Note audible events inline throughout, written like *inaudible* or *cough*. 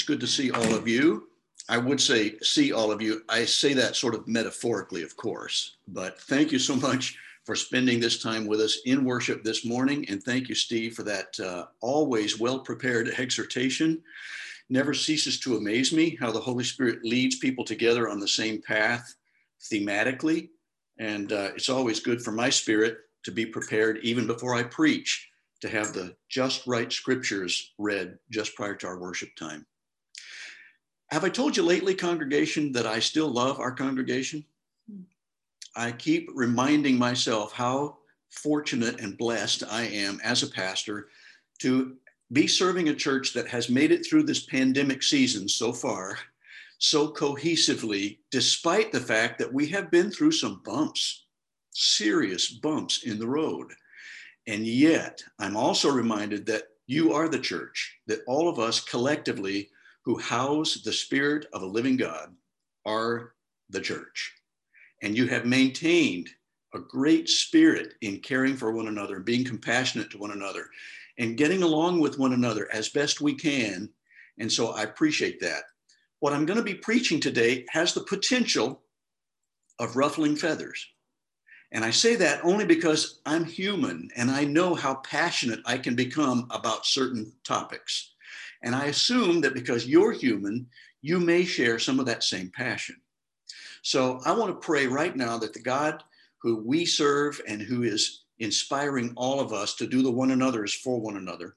It's good to see all of you. I would say see all of you. I say that sort of metaphorically, of course, but thank you so *laughs* much for spending this time with us in worship this morning. And thank you, Steve, for that uh, always well prepared exhortation. Never ceases to amaze me how the Holy Spirit leads people together on the same path thematically. And uh, it's always good for my spirit to be prepared even before I preach to have the just right scriptures read just prior to our worship time. Have I told you lately, congregation, that I still love our congregation? Hmm. I keep reminding myself how fortunate and blessed I am as a pastor to be serving a church that has made it through this pandemic season so far so cohesively, despite the fact that we have been through some bumps, serious bumps in the road. And yet, I'm also reminded that you are the church, that all of us collectively who house the Spirit of a living God are the church. And you have maintained a great spirit in caring for one another, being compassionate to one another, and getting along with one another as best we can. And so I appreciate that. What I'm going to be preaching today has the potential of ruffling feathers. And I say that only because I'm human and I know how passionate I can become about certain topics. And I assume that because you're human, you may share some of that same passion. So I want to pray right now that the God who we serve and who is inspiring all of us to do the one another's for one another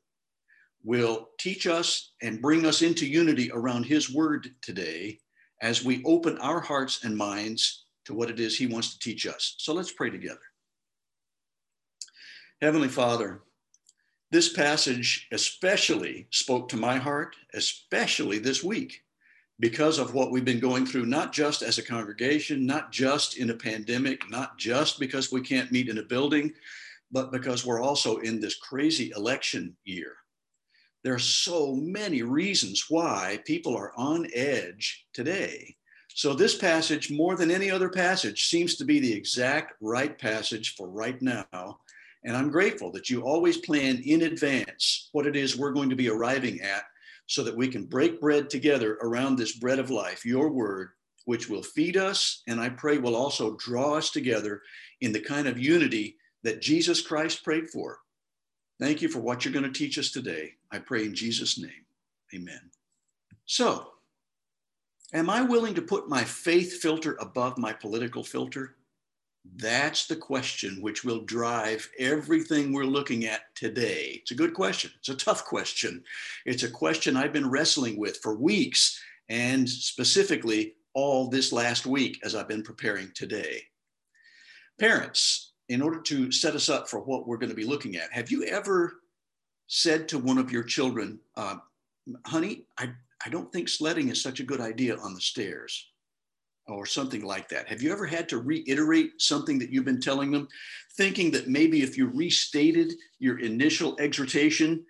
will teach us and bring us into unity around his word today as we open our hearts and minds to what it is he wants to teach us. So let's pray together. Heavenly Father, this passage especially spoke to my heart, especially this week, because of what we've been going through, not just as a congregation, not just in a pandemic, not just because we can't meet in a building, but because we're also in this crazy election year. There are so many reasons why people are on edge today. So, this passage, more than any other passage, seems to be the exact right passage for right now and I'm grateful that you always plan in advance what it is we're going to be arriving at so that we can break bread together around this bread of life, your word, which will feed us and I pray will also draw us together in the kind of unity that Jesus Christ prayed for. Thank you for what you're going to teach us today. I pray in Jesus' name. Amen. So, am I willing to put my faith filter above my political filter? That's the question which will drive everything we're looking at today. It's a good question. It's a tough question. It's a question I've been wrestling with for weeks and specifically all this last week as I've been preparing today. Parents, in order to set us up for what we're going to be looking at, have you ever said to one of your children, uh, honey, I, I don't think sledding is such a good idea on the stairs? Or something like that. Have you ever had to reiterate something that you've been telling them, thinking that maybe if you restated your initial exhortation,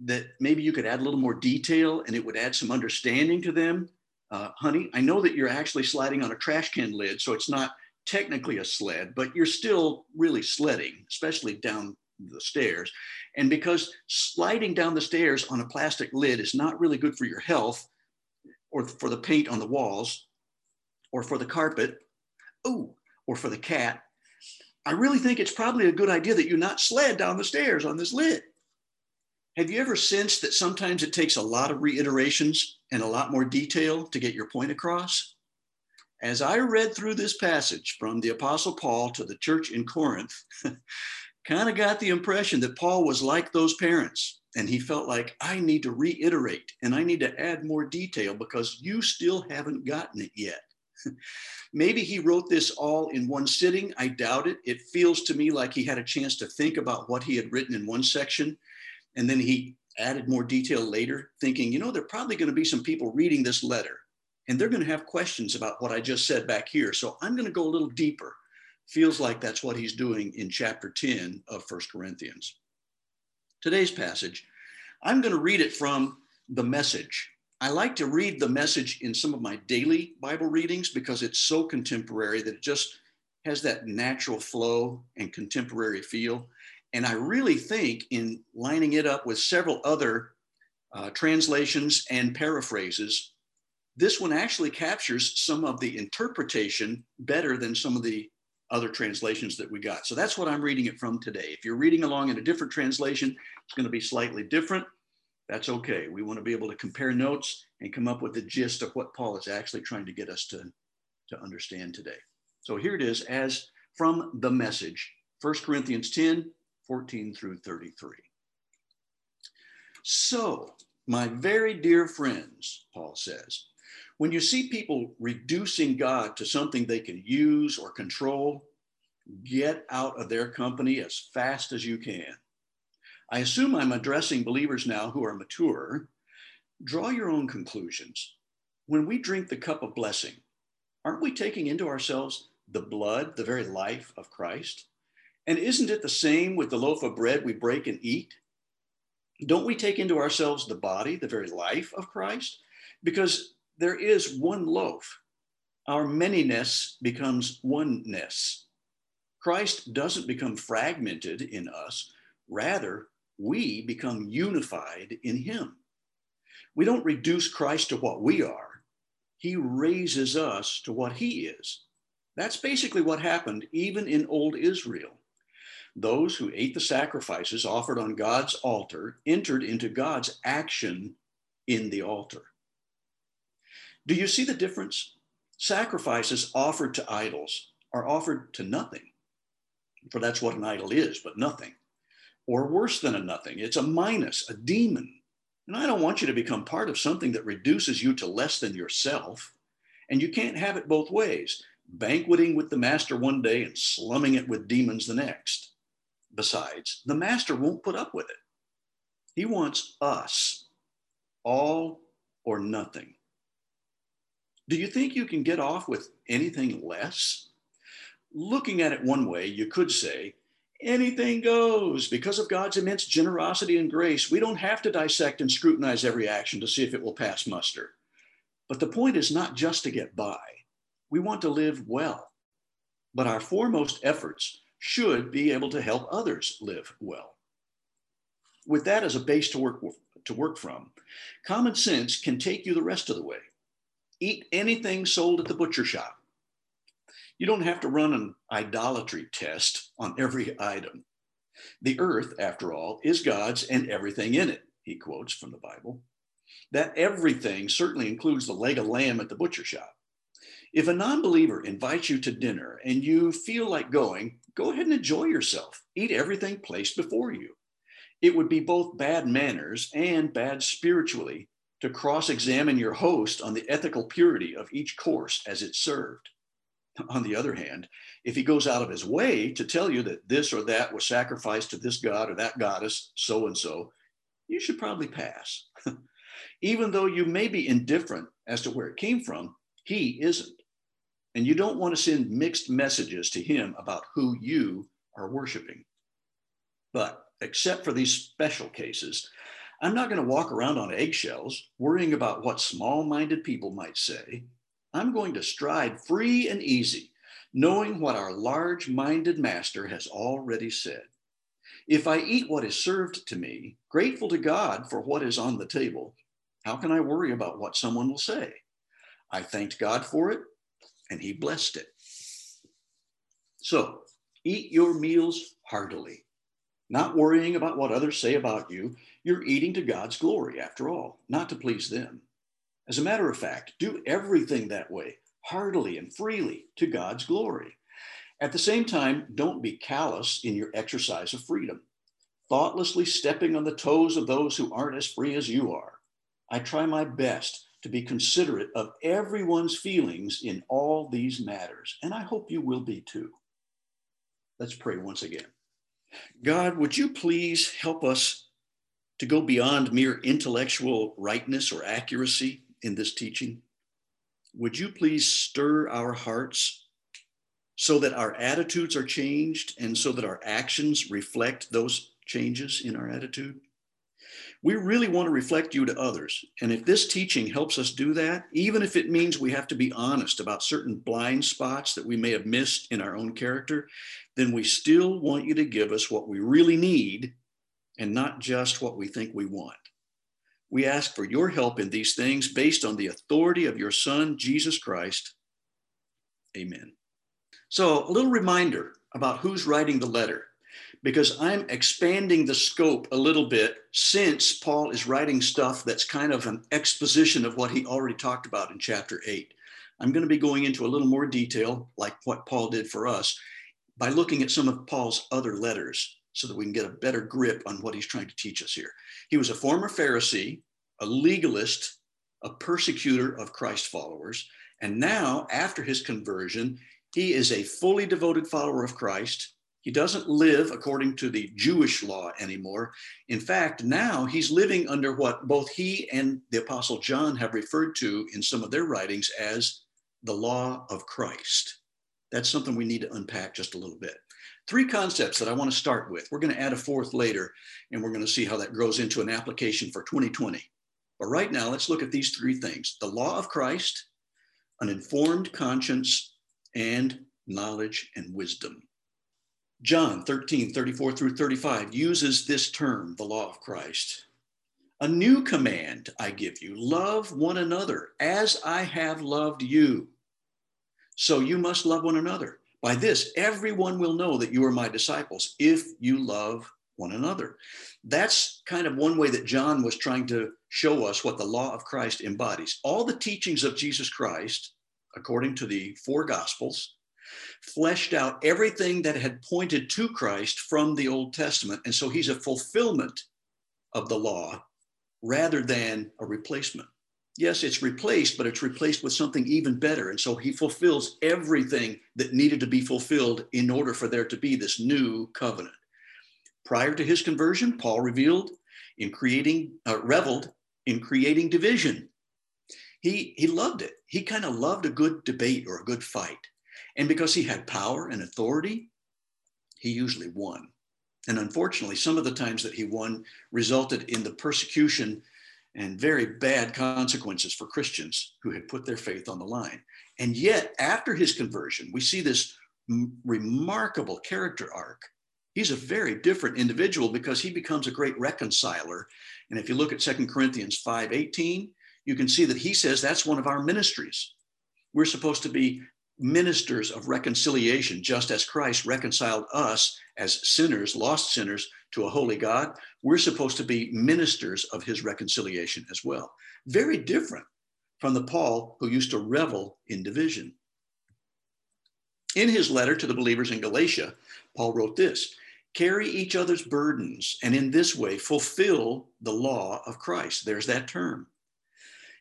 that maybe you could add a little more detail and it would add some understanding to them? Uh, honey, I know that you're actually sliding on a trash can lid, so it's not technically a sled, but you're still really sledding, especially down the stairs. And because sliding down the stairs on a plastic lid is not really good for your health or for the paint on the walls, or for the carpet, ooh, or for the cat, I really think it's probably a good idea that you not sled down the stairs on this lid. Have you ever sensed that sometimes it takes a lot of reiterations and a lot more detail to get your point across? As I read through this passage from the Apostle Paul to the church in Corinth, *laughs* kind of got the impression that Paul was like those parents. And he felt like, I need to reiterate and I need to add more detail because you still haven't gotten it yet. *laughs* Maybe he wrote this all in one sitting. I doubt it. It feels to me like he had a chance to think about what he had written in one section. And then he added more detail later, thinking, you know, there are probably going to be some people reading this letter and they're going to have questions about what I just said back here. So I'm going to go a little deeper. Feels like that's what he's doing in chapter 10 of First Corinthians. Today's passage, I'm going to read it from the message I like to read the message in some of my daily Bible readings because it's so contemporary that it just has that natural flow and contemporary feel. And I really think in lining it up with several other uh, translations and paraphrases, this one actually captures some of the interpretation better than some of the other translations that we got. So that's what I'm reading it from today. If you're reading along in a different translation, it's going to be slightly different. That's okay. We want to be able to compare notes and come up with the gist of what Paul is actually trying to get us to, to understand today. So here it is as from the message 1 Corinthians 10 14 through 33. So, my very dear friends, Paul says, when you see people reducing God to something they can use or control, get out of their company as fast as you can. I assume I'm addressing believers now who are mature. Draw your own conclusions. When we drink the cup of blessing, aren't we taking into ourselves the blood, the very life of Christ? And isn't it the same with the loaf of bread we break and eat? Don't we take into ourselves the body, the very life of Christ? Because there is one loaf. Our manyness becomes oneness. Christ doesn't become fragmented in us, rather, we become unified in him. We don't reduce Christ to what we are, he raises us to what he is. That's basically what happened even in old Israel. Those who ate the sacrifices offered on God's altar entered into God's action in the altar. Do you see the difference? Sacrifices offered to idols are offered to nothing, for that's what an idol is, but nothing. Or worse than a nothing, it's a minus, a demon. And I don't want you to become part of something that reduces you to less than yourself. And you can't have it both ways banqueting with the master one day and slumming it with demons the next. Besides, the master won't put up with it. He wants us, all or nothing. Do you think you can get off with anything less? Looking at it one way, you could say, anything goes. Because of God's immense generosity and grace, we don't have to dissect and scrutinize every action to see if it will pass muster. But the point is not just to get by. We want to live well. But our foremost efforts should be able to help others live well. With that as a base to work, to work from, common sense can take you the rest of the way eat anything sold at the butcher shop. You don't have to run an idolatry test on every item. The earth, after all, is God's and everything in it, he quotes from the Bible. That everything certainly includes the leg of lamb at the butcher shop. If a non believer invites you to dinner and you feel like going, go ahead and enjoy yourself. Eat everything placed before you. It would be both bad manners and bad spiritually to cross examine your host on the ethical purity of each course as it's served. *laughs* On the other hand, if he goes out of his way to tell you that this or that was sacrificed to this god or that goddess, so and so, you should probably pass. *laughs* Even though you may be indifferent as to where it came from, he isn't. And you don't want to send mixed messages to him about who you are worshiping. But except for these special cases, I'm not going to walk around on eggshells worrying about what small minded people might say. I'm going to stride free and easy, knowing what our large minded master has already said. If I eat what is served to me, grateful to God for what is on the table, how can I worry about what someone will say? I thanked God for it, and He blessed it. So eat your meals heartily, not worrying about what others say about you, you're eating to God's glory, after all, not to please them. As a matter of fact, do everything that way, heartily and freely, to God's glory. At the same time, don't be callous in your exercise of freedom, thoughtlessly stepping on the toes of those who aren't as free as you are. I try my best to be considerate of everyone's feelings in all these matters, and I hope you will be too. Let's pray once again. God, would you please help us to go beyond mere intellectual rightness or accuracy in this teaching? Would you please stir our hearts so that our attitudes are changed and so that our actions reflect those changes in our attitude? We really want to reflect you to others. And if this teaching helps us do that, even if it means we have to be honest about certain blind spots that we may have missed in our own character, then we still want you to give us what we really need and not just what we think we want. We ask for your help in these things based on the authority of your Son, Jesus Christ. Amen. So, a little reminder about who's writing the letter, because I'm expanding the scope a little bit since Paul is writing stuff that's kind of an exposition of what he already talked about in chapter 8. I'm going to be going into a little more detail, like what Paul did for us, by looking at some of Paul's other letters so that we can get a better grip on what he's trying to teach us here. He was a former Pharisee, a legalist, a persecutor of Christ followers. And now, after his conversion, he is a fully devoted follower of Christ. He doesn't live according to the Jewish law anymore. In fact, now he's living under what both he and the Apostle John have referred to in some of their writings as the law of Christ. That's something we need to unpack just a little bit. Three concepts that I want to start with. We're going to add a fourth later, and we're going to see how that grows into an application for 2020. But right now, let's look at these three things the law of Christ, an informed conscience, and knowledge and wisdom. John 13, 34 through 35 uses this term, the law of Christ. A new command I give you love one another as I have loved you. So you must love one another. By this, everyone will know that you are my disciples if you love one another. That's kind of one way that John was trying to show us what the law of Christ embodies. All the teachings of Jesus Christ, according to the four gospels, fleshed out everything that had pointed to Christ from the Old Testament. And so he's a fulfillment of the law rather than a replacement yes, it's replaced, but it's replaced with something even better. And so he fulfills everything that needed to be fulfilled in order for there to be this new covenant. Prior to his conversion, Paul revealed in creating, uh, reveled in creating division. He, he loved it. He kind of loved a good debate or a good fight. And because he had power and authority, he usually won. And unfortunately, some of the times that he won resulted in the persecution and very bad consequences for Christians who had put their faith on the line. And yet, after his conversion, we see this remarkable character arc. He's a very different individual because he becomes a great reconciler. And if you look at Second Corinthians 5:18, you can see that he says that's one of our ministries. We're supposed to be ministers of reconciliation, just as Christ reconciled us as sinners, lost sinners, to a holy God. We're supposed to be ministers of his reconciliation as well. Very different from the Paul who used to revel in division. In his letter to the believers in Galatia, Paul wrote this carry each other's burdens, and in this way fulfill the law of Christ. There's that term.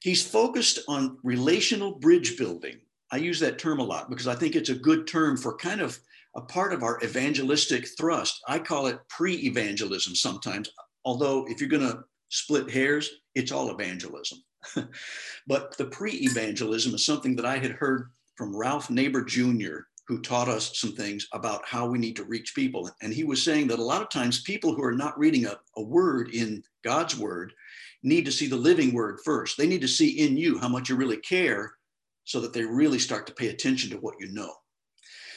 He's focused on relational bridge building I use that term a lot because I think it's a good term for kind of a part of our evangelistic thrust. I call it pre evangelism sometimes, although if you're going to split hairs, it's all evangelism. *laughs* but the pre evangelism is something that I had heard from Ralph Neighbour Jr., who taught us some things about how we need to reach people. And he was saying that a lot of times people who are not reading a, a word in God's word need to see the living word first. They need to see in you how much you really care so that they really start to pay attention to what you know.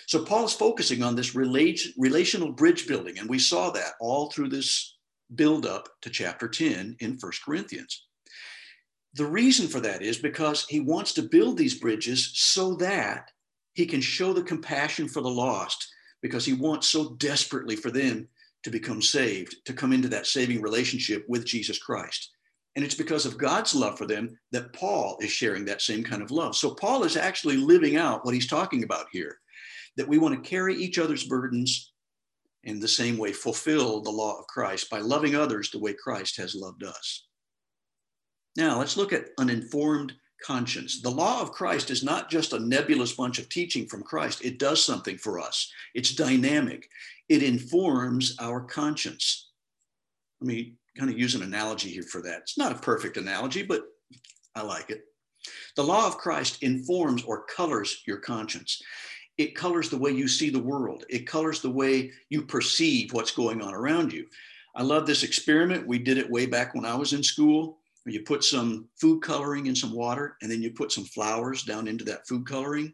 So Paul is focusing on this relational bridge building, and we saw that all through this build up to chapter 10 in First Corinthians. The reason for that is because he wants to build these bridges so that he can show the compassion for the lost, because he wants so desperately for them to become saved, to come into that saving relationship with Jesus Christ. And it's because of God's love for them that Paul is sharing that same kind of love. So Paul is actually living out what he's talking about here that we want to carry each other's burdens in the same way, fulfill the law of Christ by loving others the way Christ has loved us. Now, let's look at an informed conscience. The law of Christ is not just a nebulous bunch of teaching from Christ, it does something for us. It's dynamic, it informs our conscience. Let me kind of use an analogy here for that. It's not a perfect analogy, but I like it. The law of Christ informs or colors your conscience. It colors the way you see the world. It colors the way you perceive what's going on around you. I love this experiment. We did it way back when I was in school. You put some food coloring in some water, and then you put some flowers down into that food coloring.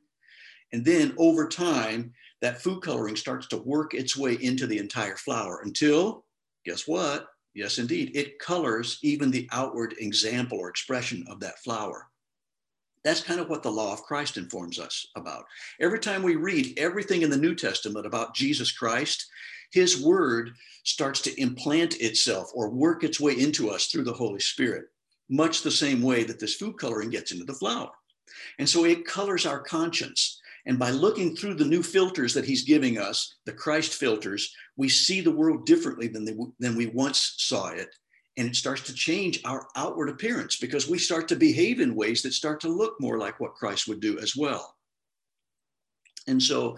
And then over time, that food coloring starts to work its way into the entire flower until, guess what? Yes, indeed. It colors even the outward example or expression of that flower. That's kind of what the law of Christ informs us about. Every time we read everything in the New Testament about Jesus Christ, his word starts to implant itself or work its way into us through the Holy Spirit, much the same way that this food coloring gets into the flower. And so it colors our conscience. And by looking through the new filters that he's giving us, the Christ filters, we see the world differently than, than we once saw it. And it starts to change our outward appearance because we start to behave in ways that start to look more like what Christ would do as well. And so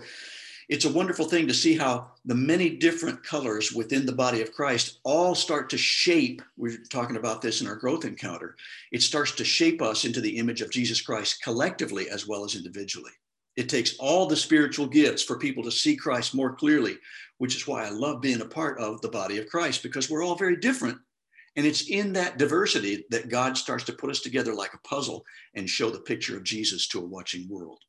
it's a wonderful thing to see how the many different colors within the body of Christ all start to shape. We're talking about this in our growth encounter. It starts to shape us into the image of Jesus Christ collectively as well as individually. It takes all the spiritual gifts for people to see Christ more clearly, which is why I love being a part of the body of Christ because we're all very different. And it's in that diversity that God starts to put us together like a puzzle and show the picture of Jesus to a watching world.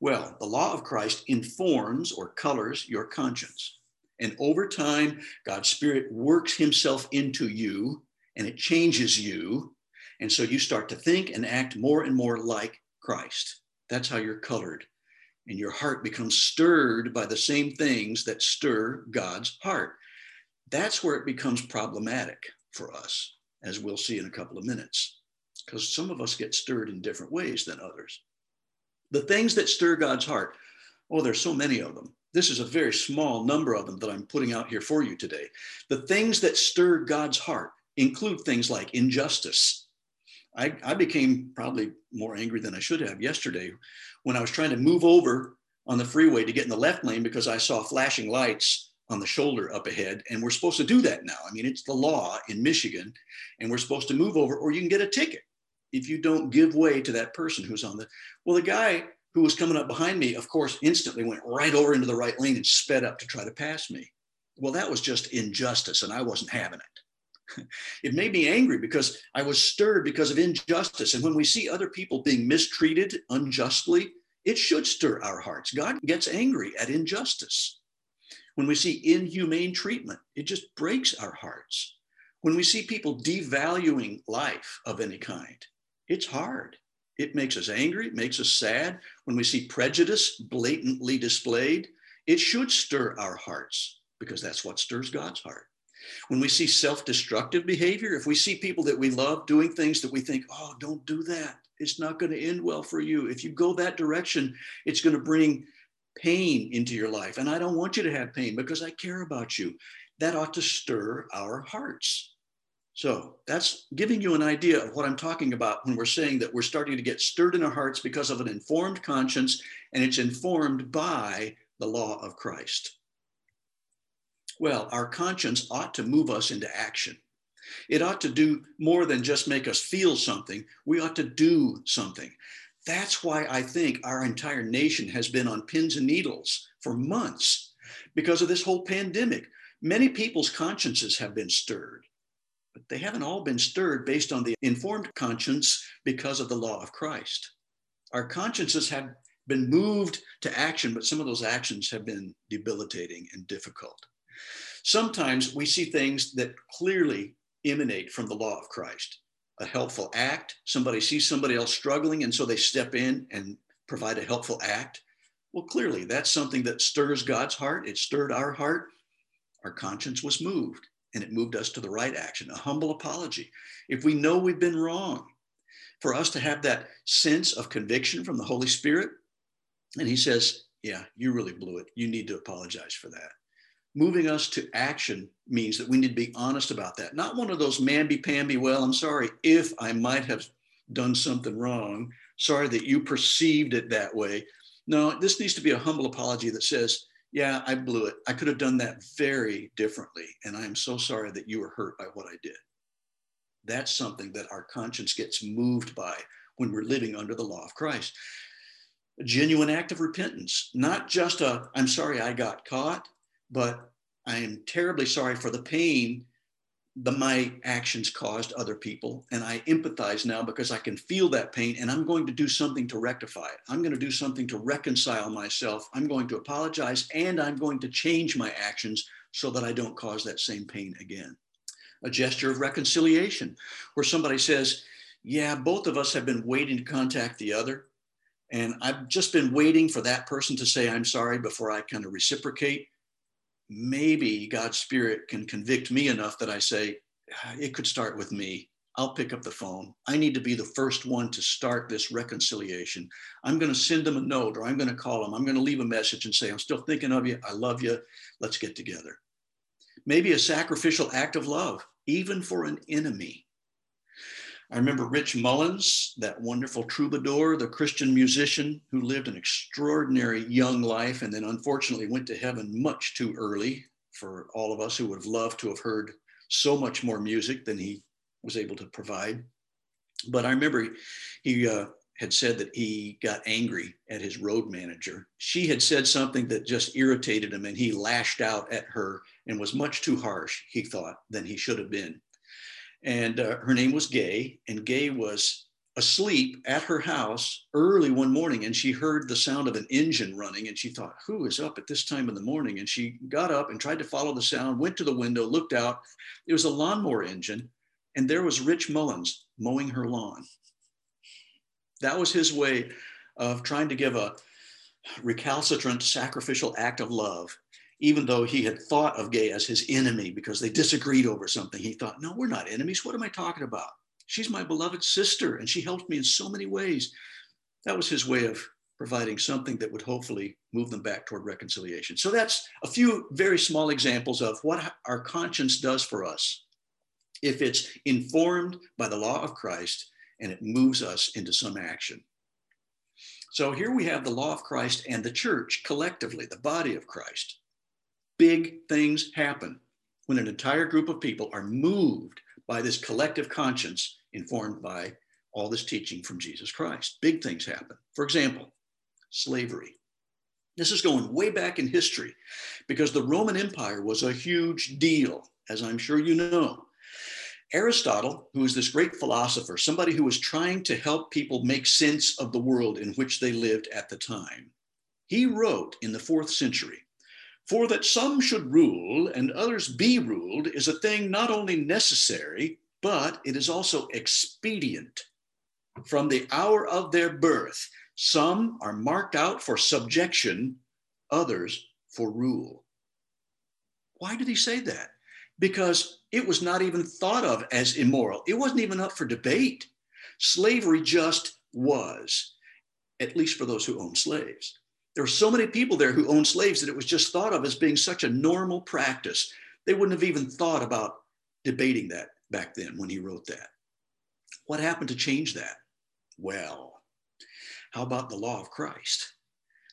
Well, the law of Christ informs or colors your conscience. And over time, God's Spirit works Himself into you and it changes you. And so you start to think and act more and more like Christ. That's how you're colored. And your heart becomes stirred by the same things that stir God's heart. That's where it becomes problematic for us, as we'll see in a couple of minutes, because some of us get stirred in different ways than others. The things that stir God's heart, oh, there's so many of them. This is a very small number of them that I'm putting out here for you today. The things that stir God's heart include things like injustice. I, I became probably more angry than I should have yesterday when I was trying to move over on the freeway to get in the left lane because I saw flashing lights on the shoulder up ahead. And we're supposed to do that now. I mean, it's the law in Michigan, and we're supposed to move over or you can get a ticket if you don't give way to that person who's on the well the guy who was coming up behind me of course instantly went right over into the right lane and sped up to try to pass me well that was just injustice and i wasn't having it *laughs* it made me angry because i was stirred because of injustice and when we see other people being mistreated unjustly it should stir our hearts god gets angry at injustice when we see inhumane treatment it just breaks our hearts when we see people devaluing life of any kind it's hard. It makes us angry, it makes us sad. When we see prejudice blatantly displayed, it should stir our hearts because that's what stirs God's heart. When we see self destructive behavior, if we see people that we love doing things that we think, oh, don't do that, it's not going to end well for you. If you go that direction, it's going to bring pain into your life. And I don't want you to have pain because I care about you. That ought to stir our hearts. So that's giving you an idea of what I'm talking about when we're saying that we're starting to get stirred in our hearts because of an informed conscience, and it's informed by the law of Christ. Well, our conscience ought to move us into action. It ought to do more than just make us feel something. We ought to do something. That's why I think our entire nation has been on pins and needles for months because of this whole pandemic. Many people's consciences have been stirred but they haven't all been stirred based on the informed conscience because of the law of Christ. Our consciences have been moved to action, but some of those actions have been debilitating and difficult. Sometimes we see things that clearly emanate from the law of Christ. A helpful act, somebody sees somebody else struggling, and so they step in and provide a helpful act. Well, clearly, that's something that stirs God's heart. It stirred our heart. Our conscience was moved and it moved us to the right action, a humble apology. If we know we've been wrong, for us to have that sense of conviction from the Holy Spirit, and He says, Yeah, you really blew it. You need to apologize for that. Moving us to action means that we need to be honest about that. Not one of those mamby pamby, well, I'm sorry if I might have done something wrong. Sorry that you perceived it that way. No, this needs to be a humble apology that says, yeah, I blew it. I could have done that very differently. And I am so sorry that you were hurt by what I did. That's something that our conscience gets moved by when we're living under the law of Christ. A genuine act of repentance, not just a, I'm sorry I got caught, but I am terribly sorry for the pain that my actions caused other people and i empathize now because i can feel that pain and i'm going to do something to rectify it i'm going to do something to reconcile myself i'm going to apologize and i'm going to change my actions so that I don't cause that same pain again. A gesture of reconciliation, where somebody says, Yeah, both of us have been waiting to contact the other. And I've just been waiting for that person to say, I'm sorry before I kind of reciprocate. Maybe God's Spirit can convict me enough that I say, ah, It could start with me. I'll pick up the phone. I need to be the first one to start this reconciliation. I'm going to send them a note or I'm going to call them. I'm going to leave a message and say, I'm still thinking of you. I love you. Let's get together. Maybe a sacrificial act of love, even for an enemy. I remember Rich Mullins, that wonderful troubadour, the Christian musician who lived an extraordinary young life and then unfortunately went to heaven much too early for all of us who would have loved to have heard so much more music than he was able to provide. But I remember he uh, had said that he got angry at his road manager. She had said something that just irritated him, and he lashed out at her and was much too harsh, he thought, than he should have been. And uh, her name was Gay, and Gay was asleep at her house early one morning and she heard the sound of an engine running and she thought who is up at this time in the morning? And she got up and tried to follow the sound went to the window looked out. It was a lawnmower engine and there was Rich Mullins mowing her lawn. That was his way of trying to give a recalcitrant sacrificial act of love, even though he had thought of Gay as his enemy because they disagreed over something. He thought, no, we're not enemies. What am I talking about? She's my beloved sister, and she helped me in so many ways. That was his way of providing something that would hopefully move them back toward reconciliation. So that's a few very small examples of what our conscience does for us if it's informed by the law of Christ and it moves us into some action. So here we have the law of Christ and the church collectively, the body of Christ. Big things happen when an entire group of people are moved by this collective conscience informed by all this teaching from Jesus Christ. Big things happen. For example, slavery. This is going way back in history because the Roman Empire was a huge deal, as I'm sure you know. Aristotle, who was this great philosopher, somebody who was trying to help people make sense of the world in which they lived at the time, he wrote in the fourth century For that some should rule and others be ruled is a thing not only necessary, but it is also expedient. From the hour of their birth, some are marked out for subjection, others for rule. Why did he say that? Because it was not even thought of as immoral. It wasn't even up for debate. Slavery just was, at least for those who owned slaves. There were so many people there who owned slaves that it was just thought of as being such a normal practice. They wouldn't have even thought about debating that back then when he wrote that. What happened to change that? Well, how about the law of Christ?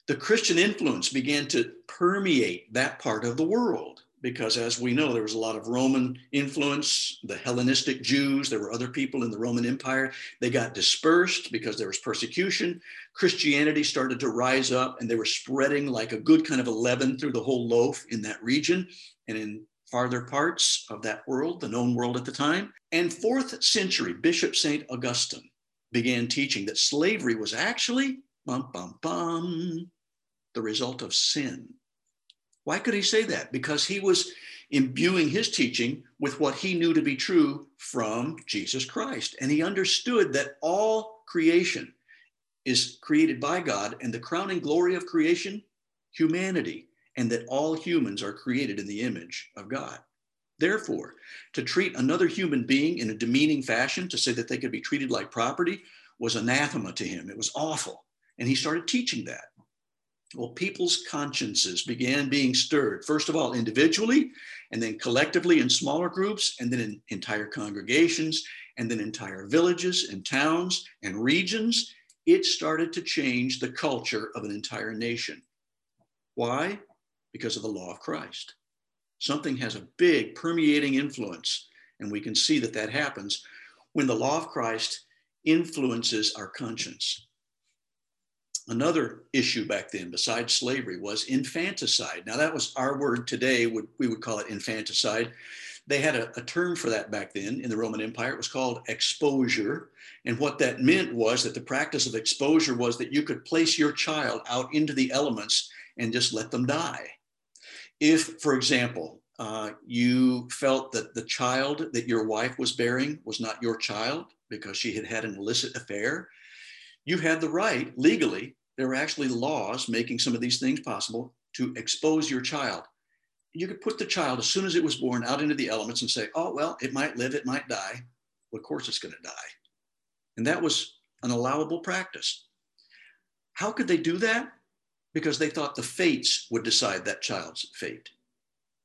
The Christian influence began to permeate that part of the world because as we know, there was a lot of Roman influence, the Hellenistic Jews, there were other people in the Roman Empire. They got dispersed because there was persecution. Christianity started to rise up and they were spreading like a good kind of a leaven through the whole loaf in that region and in farther parts of that world, the known world at the time. And fourth century, Bishop St. Augustine began teaching that slavery was actually, bum, bum, bum, the result of sin why could he say that? Because he was imbuing his teaching with what he knew to be true from Jesus Christ. And he understood that all creation is created by God, and the crowning glory of creation, humanity, and that all humans are created in the image of God. Therefore, to treat another human being in a demeaning fashion, to say that they could be treated like property, was anathema to him. It was awful. And he started teaching that. Well, people's consciences began being stirred, first of all, individually, and then collectively in smaller groups, and then in entire congregations, and then entire villages and towns and regions. It started to change the culture of an entire nation. Why? Because of the law of Christ. Something has a big permeating influence, and we can see that that happens when the law of Christ influences our conscience. Another issue back then, besides slavery, was infanticide. Now, that was our word today, would, we would call it infanticide. They had a, a, term for that back then in the Roman Empire. It was called exposure. And what that meant was that the practice of exposure was that you could place your child out into the elements and just let them die. If, for example, uh, you felt that the child that your wife was bearing was not your child because she had had an illicit affair, you had the right legally, there were actually laws making some of these things possible to expose your child. You could put the child as soon as it was born out into the elements and say, oh, well, it might live, it might die. Well, of course it's going to die. And that was an allowable practice. How could they do that? Because they thought the fates would decide that child's fate.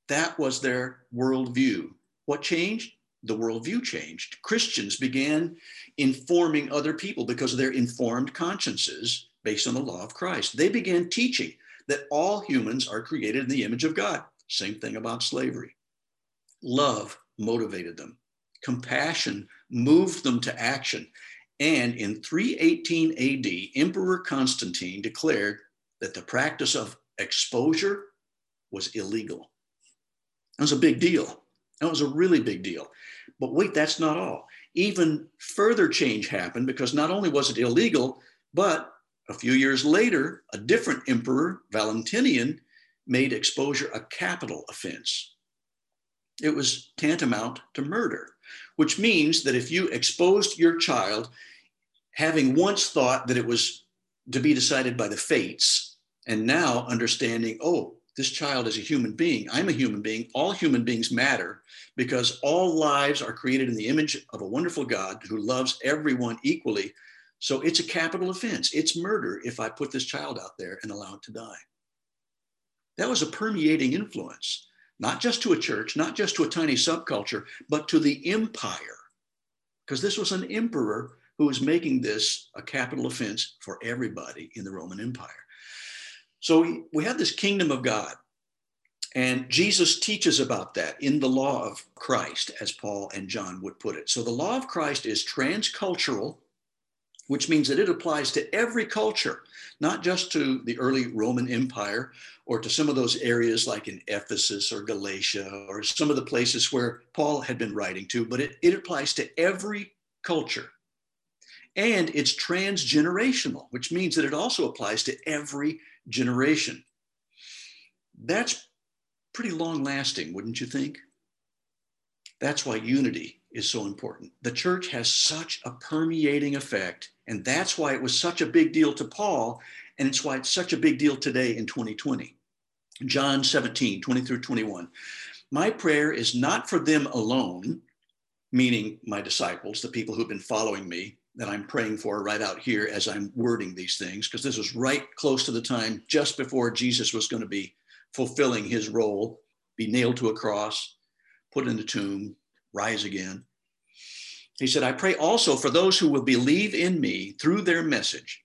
That was their worldview. What changed? The worldview changed. Christians began informing other people because of their informed consciences based on the law of Christ. They began teaching that all humans are created in the image of God. Same thing about slavery. Love motivated them, compassion moved them to action. And in 318 AD, Emperor Constantine declared that the practice of exposure was illegal. That was a big deal. That was a really big deal. But wait, that's not all. Even further change happened because not only was it illegal, but a few years later, a different emperor, Valentinian, made exposure a capital offense. It was tantamount to murder, which means that if you exposed your child, having once thought that it was to be decided by the fates, and now understanding, oh, this child is a human being. I'm a human being. All human beings matter because all lives are created in the image of a wonderful God who loves everyone equally. So it's a capital offense. It's murder if I put this child out there and allow it to die. That was a permeating influence, not just to a church, not just to a tiny subculture, but to the empire. Because this was an emperor who was making this a capital offense for everybody in the Roman Empire. So we, have this kingdom of God. And Jesus teaches about that in the law of Christ, as Paul and John would put it. So the law of Christ is transcultural, which means that it applies to every culture, not just to the early Roman Empire or to some of those areas like in Ephesus or Galatia or some of the places where Paul had been writing to, but it, it applies to every culture. And it's transgenerational, which means that it also applies to every generation. That's pretty long lasting, wouldn't you think? That's why unity is so important. The church has such a permeating effect, and that's why it was such a big deal to Paul, and it's why it's such a big deal today in 2020. John 17, 20 through 21. My prayer is not for them alone, meaning my disciples, the people who've been following me, that I'm praying for right out here as I'm wording these things, because this was right close to the time just before Jesus was going to be fulfilling his role, be nailed to a cross, put in the tomb, rise again. He said, I pray also for those who will believe in me through their message,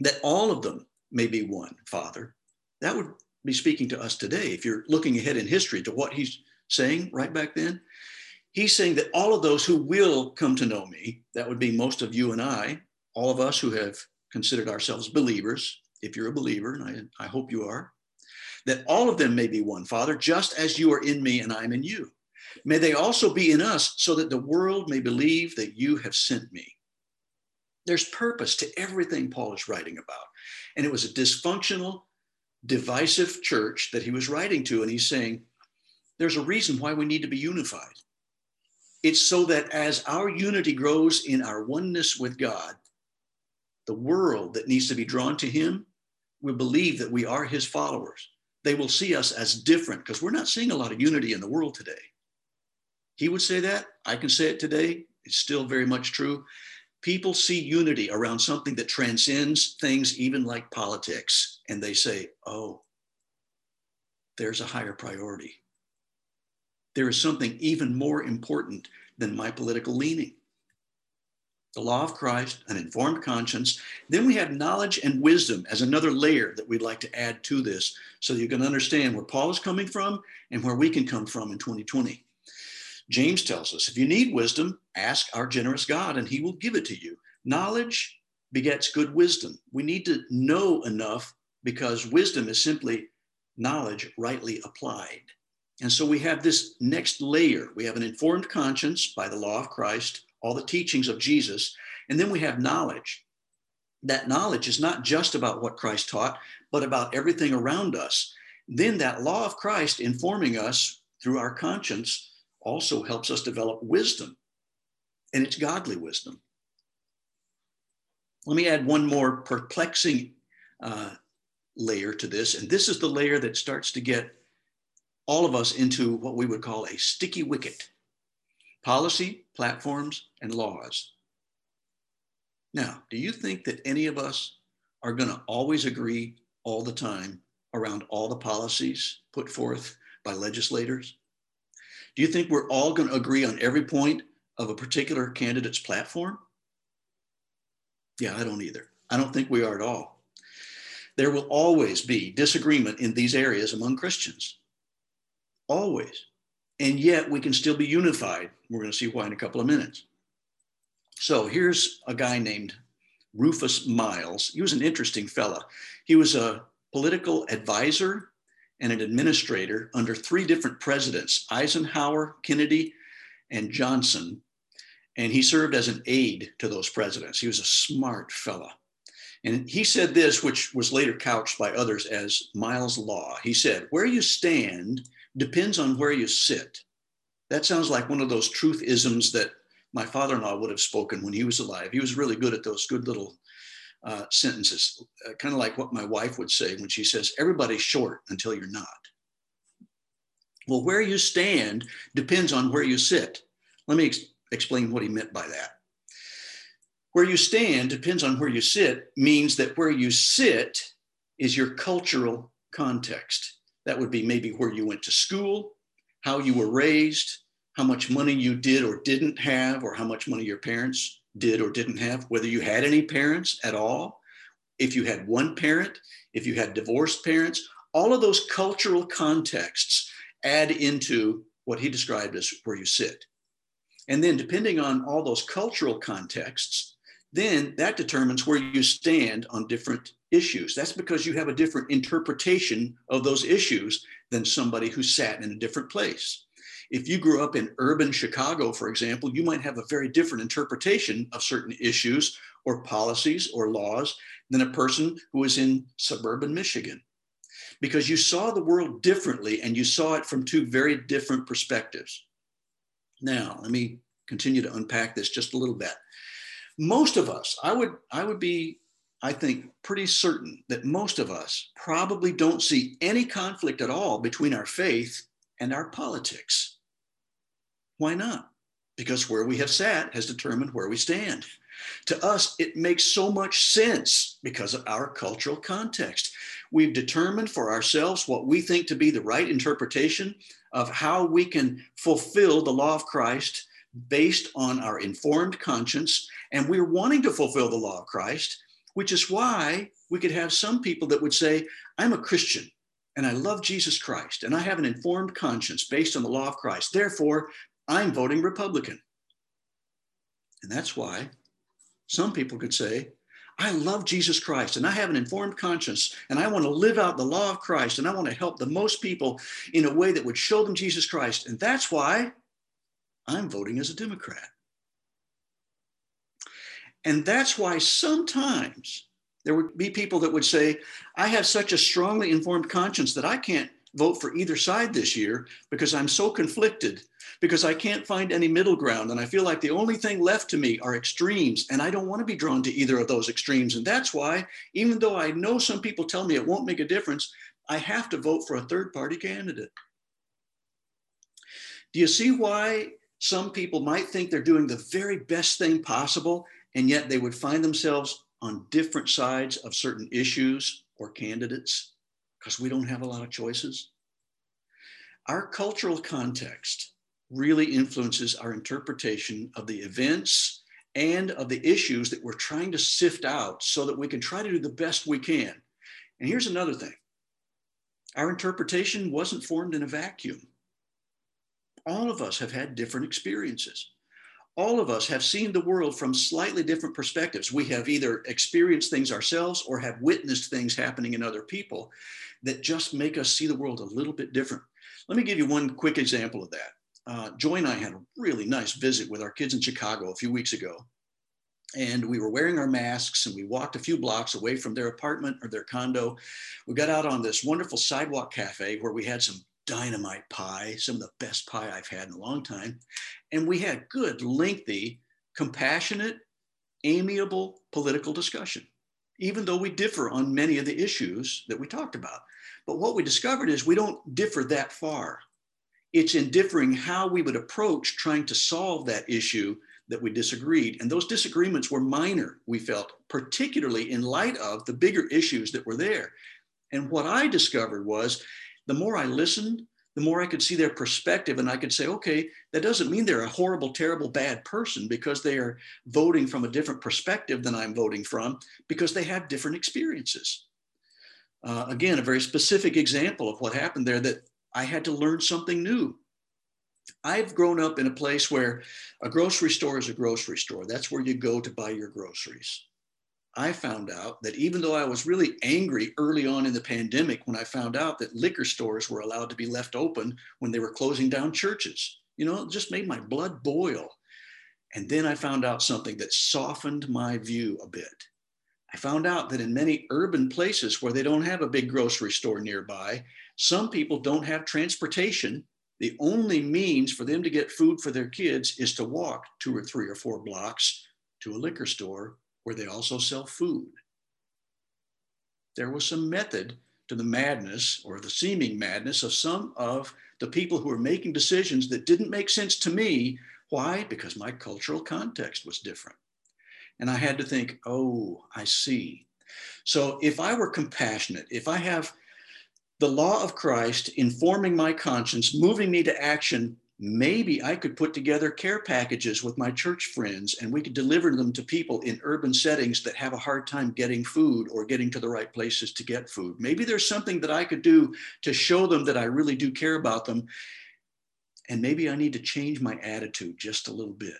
that all of them may be one, Father. That would be speaking to us today. If you're looking ahead in history to what he's saying right back then, he's saying that all of those who will come to know me, that would be most of you and I, all of us who have considered ourselves believers, if you're a believer, and I, I hope you are, that all of them may be one, Father, just as you are in me and I'm in you. May they also be in us so that the world may believe that you have sent me. There's purpose to everything Paul is writing about. And it was a dysfunctional, divisive church that he was writing to. And he's saying, there's a reason why we need to be unified. It's so that as our unity grows in our oneness with God, the world that needs to be drawn to Him will believe that we are His followers. They will see us as different because we're not seeing a lot of unity in the world today. He would say that. I can say it today. It's still very much true. People see unity around something that transcends things, even like politics, and they say, oh, there's a higher priority there is something even more important than my political leaning. The law of Christ, an informed conscience. Then we have knowledge and wisdom as another layer that we'd like to add to this so you can understand where Paul is coming from and where we can come from in 2020. James tells us if you need wisdom, ask our generous God and he will give it to you. Knowledge begets good wisdom. We need to know enough because wisdom is simply knowledge rightly applied. And so we have this next layer. We have an informed conscience by the law of Christ, all the teachings of Jesus, and then we have knowledge. That knowledge is not just about what Christ taught, but about everything around us. Then that law of Christ informing us through our conscience also helps us develop wisdom, and it's godly wisdom. Let me add one more perplexing uh, layer to this, and this is the layer that starts to get all of us into what we would call a sticky wicket policy, platforms, and laws. Now, do you think that any of us are going to always agree all the time around all the policies put forth by legislators? Do you think we're all going to agree on every point of a particular candidate's platform? Yeah, I don't either. I don't think we are at all. There will always be disagreement in these areas among Christians. Always. And yet we can still be unified. We're going to see why in a couple of minutes. So here's a guy named Rufus Miles. He was an interesting fella. He was a political advisor and an administrator under three different presidents Eisenhower, Kennedy, and Johnson. And he served as an aide to those presidents. He was a smart fella. And he said this, which was later couched by others as Miles' Law. He said, Where you stand depends on where you sit. That sounds like one of those truth isms that my father in law would have spoken when he was alive. He was really good at those good little uh, sentences, uh, kind of like what my wife would say when she says, Everybody's short until you're not. Well, where you stand depends on where you sit. Let me ex- explain what he meant by that. Where you stand depends on where you sit, means that where you sit is your cultural context. That would be maybe where you went to school, how you were raised, how much money you did or didn't have, or how much money your parents did or didn't have, whether you had any parents at all, if you had one parent, if you had divorced parents, all of those cultural contexts add into what he described as where you sit. And then, depending on all those cultural contexts, then that determines where you stand on different issues. That's because you have a different interpretation of those issues than somebody who sat in a different place. If you grew up in urban Chicago, for example, you might have a very different interpretation of certain issues or policies or laws than a person who is in suburban Michigan because you saw the world differently and you saw it from two very different perspectives. Now, let me continue to unpack this just a little bit. Most of us, I would I would be I think pretty certain that most of us probably don't see any conflict at all between our faith and our politics. Why not? Because where we have sat has determined where we stand. To us, it makes so much sense because of our cultural context. We've determined for ourselves what we think to be the right interpretation of how we can fulfill the law of Christ based on our informed conscience. And we're wanting to fulfill the law of Christ, which is why we could have some people that would say, I'm a Christian and I love Jesus Christ and I have an informed conscience based on the law of Christ. Therefore, I'm voting Republican. And that's why some people could say, I love Jesus Christ and I have an informed conscience and I want to live out the law of Christ and I want to help the most people in a way that would show them Jesus Christ. And that's why I'm voting as a Democrat. And that's why sometimes there would be people that would say, I have such a strongly informed conscience that I can't vote for either side this year because I'm so conflicted because I can't find any middle ground. And I feel like the only thing left to me are extremes. And I don't want to be drawn to either of those extremes. And that's why, even though I know some people tell me it won't make a difference, I have to vote for a third party candidate. Do you see why some people might think they're doing the very best thing possible, and yet they would find themselves on different sides of certain issues or candidates because we don't have a lot of choices? Our cultural context really influences our interpretation of the events and of the issues that we're trying to sift out so that we can try to do the best we can. And here's another thing our interpretation wasn't formed in a vacuum. All of us have had different experiences. All of us have seen the world from slightly different perspectives. We have either experienced things ourselves or have witnessed things happening in other people that just make us see the world a little bit different. Let me give you one quick example of that uh, Joy and I had a really nice visit with our kids in Chicago a few weeks ago. And we were wearing our masks and we walked a few blocks away from their apartment or their condo. We got out on this wonderful sidewalk cafe where we had some dynamite pie, some of the best pie I've had in a long time. And we had good, lengthy, compassionate, amiable political discussion, even though we differ on many of the issues that we talked about. But what we discovered is we don't differ that far. It's in differing how we would approach trying to solve that issue that we disagreed. And those disagreements were minor, we felt, particularly in light of the bigger issues that were there. And what I discovered was the more I listened, the more I could see their perspective. And I could say, okay, that doesn't mean they're a horrible, terrible, bad person because they are voting from a different perspective than I'm voting from because they have different experiences. Uh, again, a very specific example of what happened there that I had to learn something new. I've grown up in a place where a grocery store is a grocery store. That's where you go to buy your groceries. I found out that even though I was really angry early on in the pandemic when I found out that liquor stores were allowed to be left open when they were closing down churches, you know, it just made my blood boil. And then I found out something that softened my view a bit. I found out that in many urban places where they don't have a big grocery store nearby, some people don't have transportation. The only means for them to get food for their kids is to walk two or three or four blocks to a liquor store where they also sell food. There was some method to the madness or the seeming madness of some of the people who were making decisions that didn't make sense to me. Why? Because my cultural context was different. And I had to think, oh, I see. So if I were compassionate, if I have the law of Christ informing my conscience, moving me to action, maybe I could put together care packages with my church friends and we could deliver them to people in urban settings that have a hard time getting food or getting to the right places to get food. Maybe there's something that I could do to show them that I really do care about them. And maybe I need to change my attitude just a little bit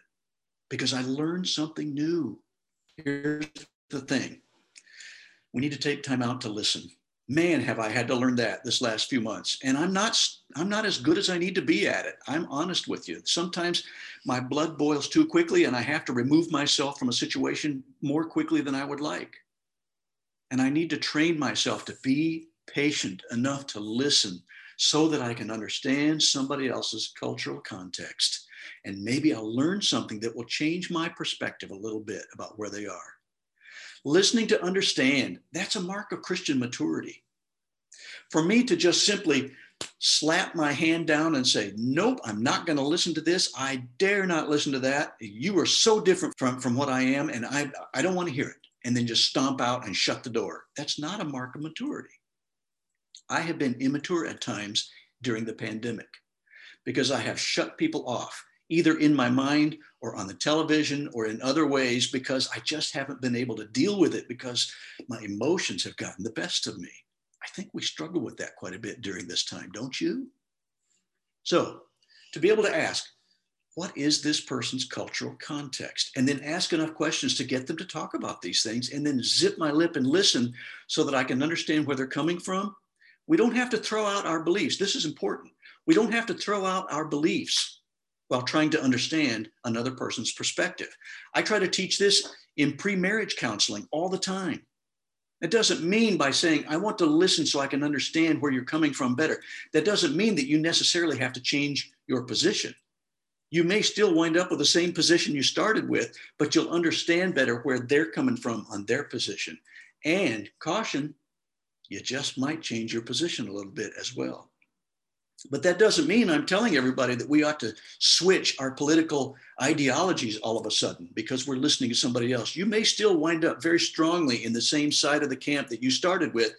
because I learned something new. Here's the thing we need to take time out to listen man have i had to learn that this last few months. And i'm not i'm not as good as i need to be at it. I'm honest with you. Sometimes my blood boils too quickly and i have to remove myself from a situation more quickly than i would like. And i need to train myself to be patient enough to listen so that i can understand somebody else's cultural context. And maybe i'll learn something that will change my perspective a little bit about where they are. Listening to understand, that's a mark of Christian maturity. For me to just simply slap my hand down and say, Nope, I'm not going to listen to this. I dare not listen to that. You are so different from, from what I am, and I, I don't want to hear it. And then just stomp out and shut the door. That's not a mark of maturity. I have been immature at times during the pandemic because I have shut people off either in my mind or on the television or in other ways because I just haven't been able to deal with it because my emotions have gotten the best of me. I think we struggle with that quite a bit during this time, don't you? So, to be able to ask, what is this person's cultural context? And then ask enough questions to get them to talk about these things and then zip my lip and listen so that I can understand where they're coming from. We don't have to throw out our beliefs. This is important. We don't have to throw out our beliefs while trying to understand another person's perspective. I try to teach this in pre marriage counseling all the time. It doesn't mean by saying, I want to listen so I can understand where you're coming from better. That doesn't mean that you necessarily have to change your position. You may still wind up with the same position you started with, but you'll understand better where they're coming from on their position. And caution, you just might change your position a little bit as well. But that doesn't mean I'm telling everybody that we ought to switch our political ideologies all of a sudden because we're listening to somebody else. You may still wind up very strongly in the same side of the camp that you started with,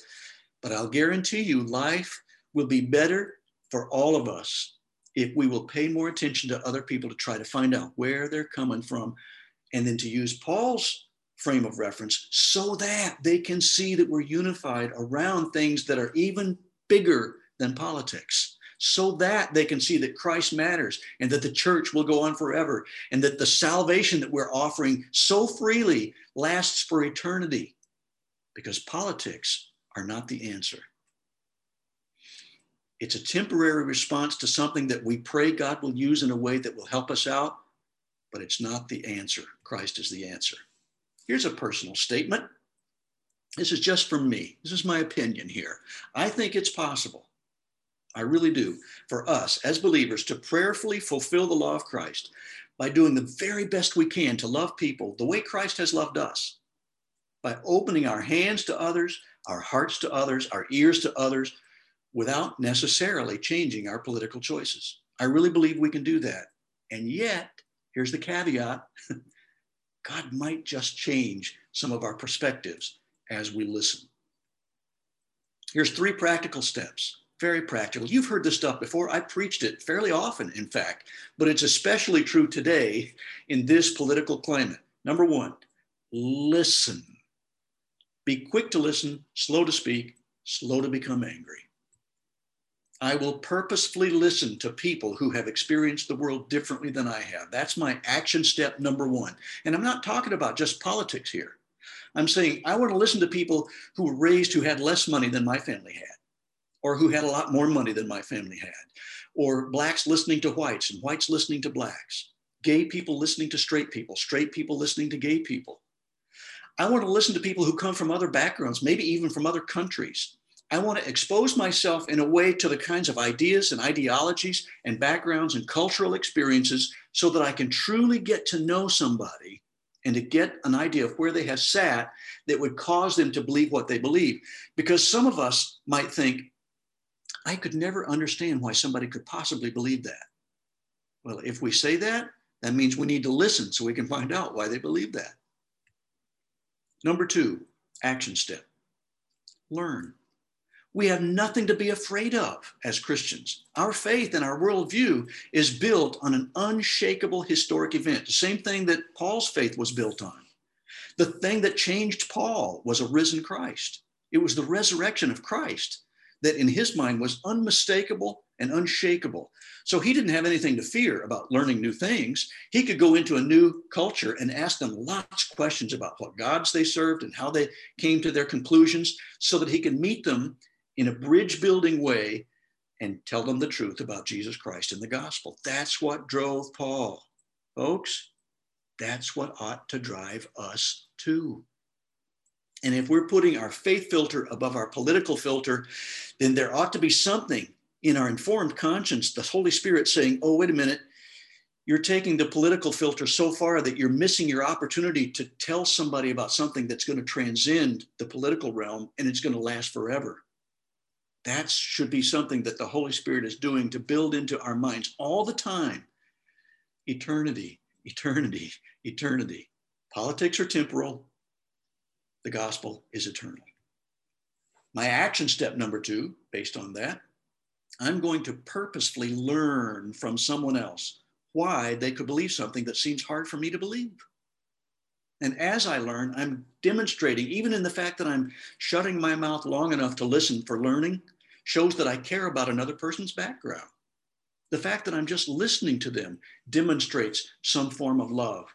but I'll guarantee you life will be better for all of us if we will pay more attention to other people to try to find out where they're coming from and then to use Paul's frame of reference so that they can see that we're unified around things that are even bigger than politics so that they can see that Christ matters and that the church will go on forever and that the salvation that we're offering so freely lasts for eternity because politics are not the answer. It's a temporary response to something that we pray God will use in a way that will help us out, but it's not the answer. Christ is the answer. Here's a personal statement. This is just from me. This is my opinion here. I think it's possible I really do, for us as believers to prayerfully fulfill the law of Christ by doing the very best we can to love people the way Christ has loved us, by opening our hands to others, our hearts to others, our ears to others, without necessarily changing our political choices. I really believe we can do that. And yet, here's the caveat *laughs* God might just change some of our perspectives as we listen. Here's three practical steps, very practical. You've heard this stuff before. I preached it fairly often, in fact, but it's especially true today in this political climate. Number one, listen. Be quick to listen, slow to speak, slow to become angry. I will purposefully listen to people who have experienced the world differently than I have. That's my action step number one. And I'm not talking about just politics here. I'm saying I want to listen to people who were raised who had less money than my family had, or who had a lot more money than my family had, or blacks listening to whites and whites listening to blacks, gay people listening to straight people, straight people listening to gay people. I want to listen to people who come from other backgrounds, maybe even from other countries, I want to expose myself in a way to the kinds of ideas and ideologies and backgrounds and cultural experiences so that I can truly get to know somebody and to get an idea of where they have sat that would cause them to believe what they believe. Because some of us might think, I could never understand why somebody could possibly believe that. Well, if we say that, that means we need to listen so we can find out why they believe that. Number two, action step learn we have nothing to be afraid of as Christians. Our faith and our worldview is built on an unshakable historic event, the same thing that Paul's faith was built on. The thing that changed Paul was a risen Christ. It was the resurrection of Christ that in his mind was unmistakable and unshakable. So he didn't have anything to fear about learning new things. He could go into a new culture and ask them lots of questions about what gods they served and how they came to their conclusions so that he could meet them in a bridge building way and tell them the truth about Jesus Christ and the gospel. That's what drove Paul. Folks, that's what ought to drive us too. And if we're putting our faith filter above our political filter, then there ought to be something in our informed conscience, the Holy Spirit saying, oh, wait a minute, you're taking the political filter so far that you're missing your opportunity to tell somebody about something that's going to transcend the political realm and it's going to last forever. That should be something that the Holy Spirit is doing to build into our minds all the time. Eternity, eternity, eternity. Politics are temporal, the gospel is eternal. My action step number two, based on that, I'm going to purposefully learn from someone else why they could believe something that seems hard for me to believe. And as I learn, I'm demonstrating, even in the fact that I'm shutting my mouth long enough to listen for learning, shows that I care about another person's background. The fact that I'm just listening to them demonstrates some form of love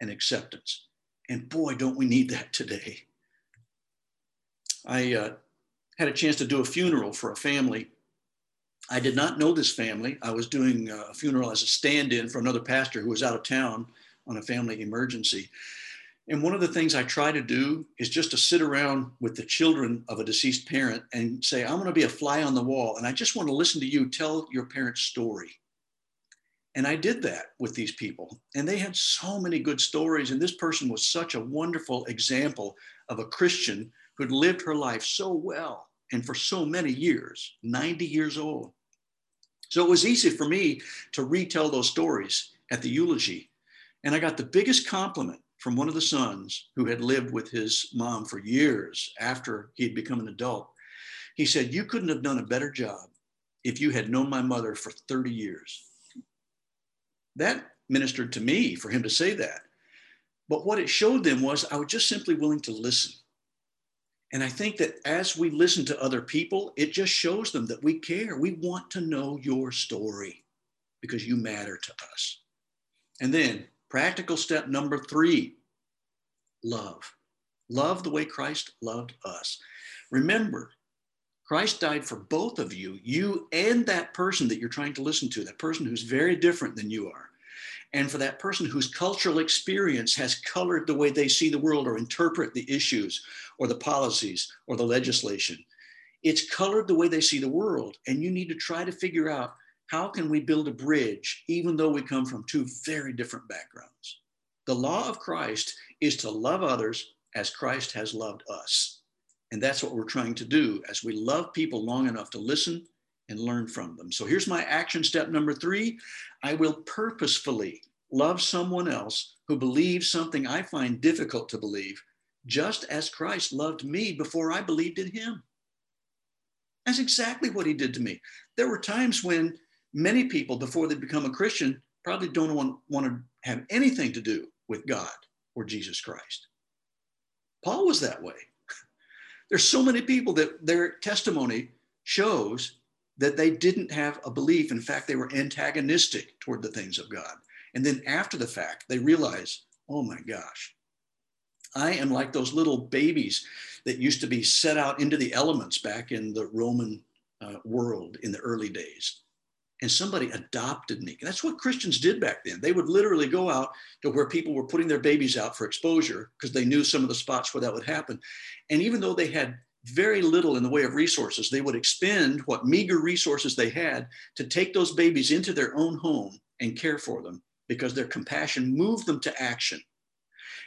and acceptance. And boy, don't we need that today. I uh, had a chance to do a funeral for a family. I did not know this family. I was doing a funeral as a stand in for another pastor who was out of town on a family emergency. And one of the things I try to do is just to sit around with the children of a deceased parent and say, I'm going to be a fly on the wall. And I just want to listen to you tell your parent's story. And I did that with these people. And they had so many good stories. And this person was such a wonderful example of a Christian who'd lived her life so well and for so many years 90 years old. So it was easy for me to retell those stories at the eulogy. And I got the biggest compliment from one of the sons who had lived with his mom for years after he had become an adult. He said, You couldn't have done a better job if you had known my mother for 30 years. That ministered to me for him to say that. But what it showed them was I was just simply willing to listen. And I think that as we listen to other people, it just shows them that we care. We want to know your story because you matter to us. And then Practical step number three love. Love the way Christ loved us. Remember, Christ died for both of you, you and that person that you're trying to listen to, that person who's very different than you are. And for that person whose cultural experience has colored the way they see the world or interpret the issues or the policies or the legislation. It's colored the way they see the world. And you need to try to figure out how can we build a bridge, even though we come from two very different backgrounds. The law of Christ is to love others as Christ has loved us. And that's what we're trying to do as we love people long enough to listen and learn from them. So here's my action step number three I will purposefully love someone else who believes something I find difficult to believe, just as Christ loved me before I believed in him. That's exactly what he did to me. There were times when many people, before they become a Christian, probably don't want, want to have anything to do with God or Jesus Christ. Paul was that way. *laughs* There's so many people that their testimony shows that they didn't have a belief. In fact, they were antagonistic toward the things of God. And then after the fact, they realize, oh my gosh, I am like those little babies that used to be set out into the elements back in the Roman uh, world in the early days. And somebody adopted me. That's what Christians did back then. They would literally go out to where people were putting their babies out for exposure because they knew some of the spots where that would happen. And even though they had very little in the way of resources. They would expend what meager resources they had to take those babies into their own home and care for them because their compassion moved them to action.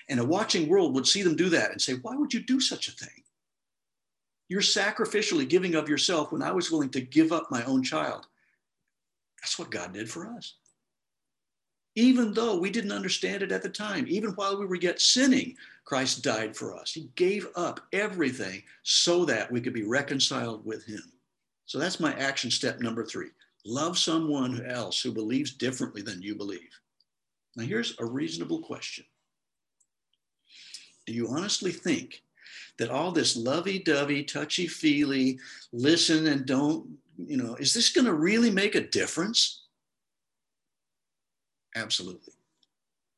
And a watching world would see them do that and say, Why would you do such a thing? You're sacrificially giving of yourself when I was willing to give up my own child. That's what God did for us even though we didn't understand it at the time, even while we were yet sinning, Christ died for us. He gave up everything so that we could be reconciled with Him. So that's my action step number three love someone else who believes differently than you believe. Now, here's a reasonable question Do you honestly think that all this lovey dovey, touchy feely, listen and don't, you know, is this going to really make a difference? Absolutely.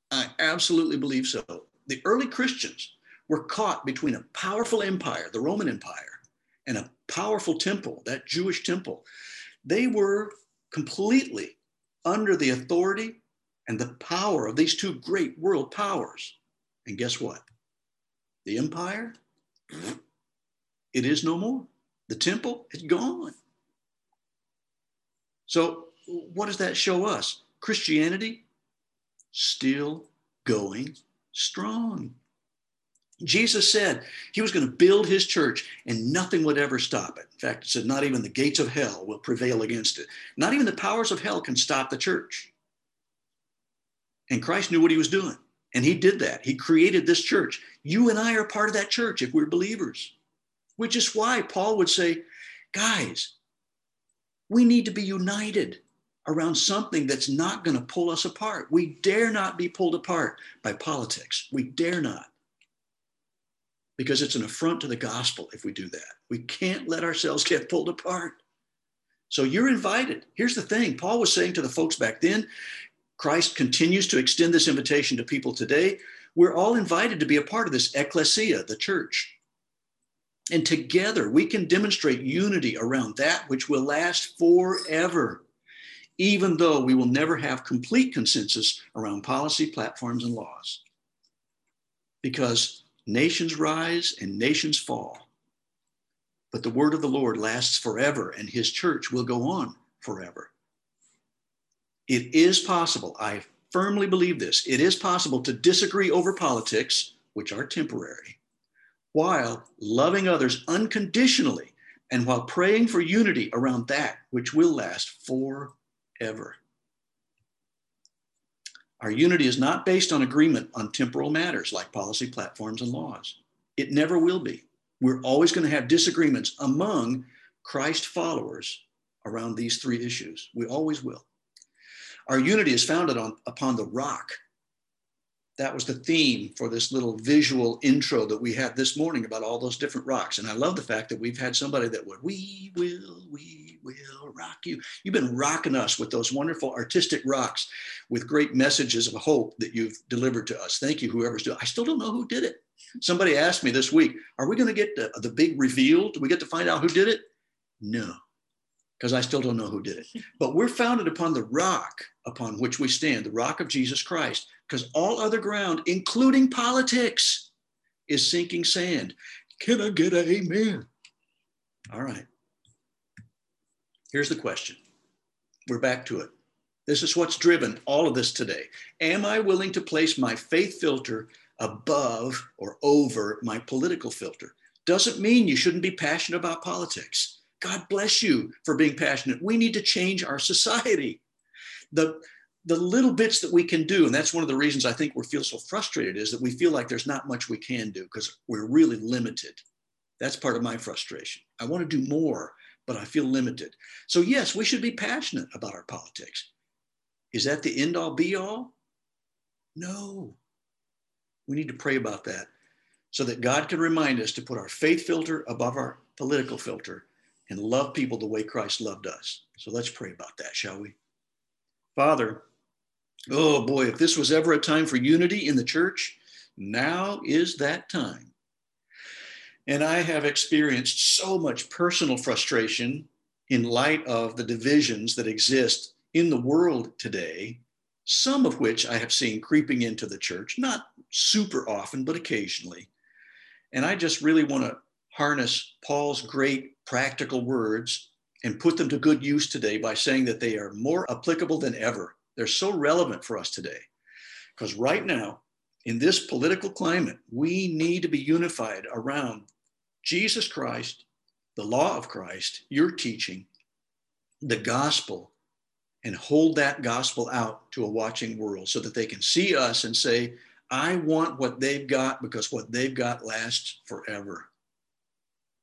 I absolutely believe so. The early Christians were caught between a powerful empire, the Roman Empire, and a powerful temple, that Jewish temple. They were completely under the authority and the power of these two great world powers. And guess what? The empire, it is no more. The temple is gone. So, what does that show us? Christianity still going strong. Jesus said he was going to build his church and nothing would ever stop it. In fact, it said, not even the gates of hell will prevail against it. Not even the powers of hell can stop the church. And Christ knew what he was doing. And he did that. He created this church. You and I are part of that church if we're believers, which is why Paul would say, guys, we need to be united around something that's not going to pull us apart. We dare not be pulled apart by politics. We dare not. Because it's an affront to the gospel if we do that. We can't let ourselves get pulled apart. So you're invited. Here's the thing Paul was saying to the folks back then Christ continues to extend this invitation to people today. We're all invited to be a part of this ecclesia, the church. And together we can demonstrate unity around that which will last forever even though we will never have complete consensus around policy, platforms, and laws. Because nations rise and nations fall. But the word of the Lord lasts forever, and his church will go on forever. It is possible, I firmly believe this, it is possible to disagree over politics, which are temporary, while loving others unconditionally and while praying for unity around that which will last forever ever. Our unity is not based on agreement on temporal matters like policy, platforms, and laws. It never will be. We're always going to have disagreements among Christ followers around these three issues. We always will. Our unity is founded on, upon the rock that was the theme for this little visual intro that we had this morning about all those different rocks. And I love the fact that we've had somebody that would, we will, we will rock you. You've been rocking us with those wonderful artistic rocks with great messages of hope that you've delivered to us. Thank you, whoever's doing I still don't know who did it. Somebody asked me this week, are we going to get the, the big reveal? Do we get to find out who did it? No because I still don't know who did it. But we're founded upon the rock upon which we stand, the rock of Jesus Christ, because all other ground, including politics, is sinking sand. Can I get an amen? All right. Here's the question. We're back to it. This is what's driven all of this today. Am I willing to place my faith filter above or over my political filter? Doesn't mean you shouldn't be passionate about politics. God bless you for being passionate. We need to change our society. The, the little bits that we can do, and that's one of the reasons I think we feel so frustrated, is that we feel like there's not much we can do because we're really limited. That's part of my frustration. I want to do more, but I feel limited. So, yes, we should be passionate about our politics. Is that the end all be all? No. We need to pray about that so that God can remind us to put our faith filter above our political filter and love people the way Christ loved us. So let's pray about that, shall we? Father, oh boy, if this was ever a time for unity in the church, now is that time. And I have experienced so much personal frustration in light of the divisions that exist in the world today, some of which I have seen creeping into the church, not super often, but occasionally. And I just really want to harness Paul's great practical words and put them to good use today by saying that they are more applicable than ever. They're so relevant for us today. Because right now, in this political climate, we need to be unified around Jesus Christ, the law of Christ, your teaching, the gospel, and hold that gospel out to a watching world so that they can see us and say, I want what they've got because what they've got lasts forever.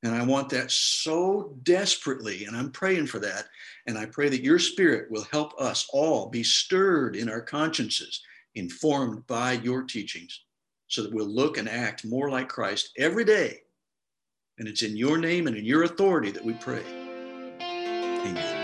And I want that so desperately. And I'm praying for that. And I pray that your spirit will help us all be stirred in our consciences, informed by your teachings, so that we'll look and act more like Christ every day. And it's in your name and in your authority that we pray. Amen.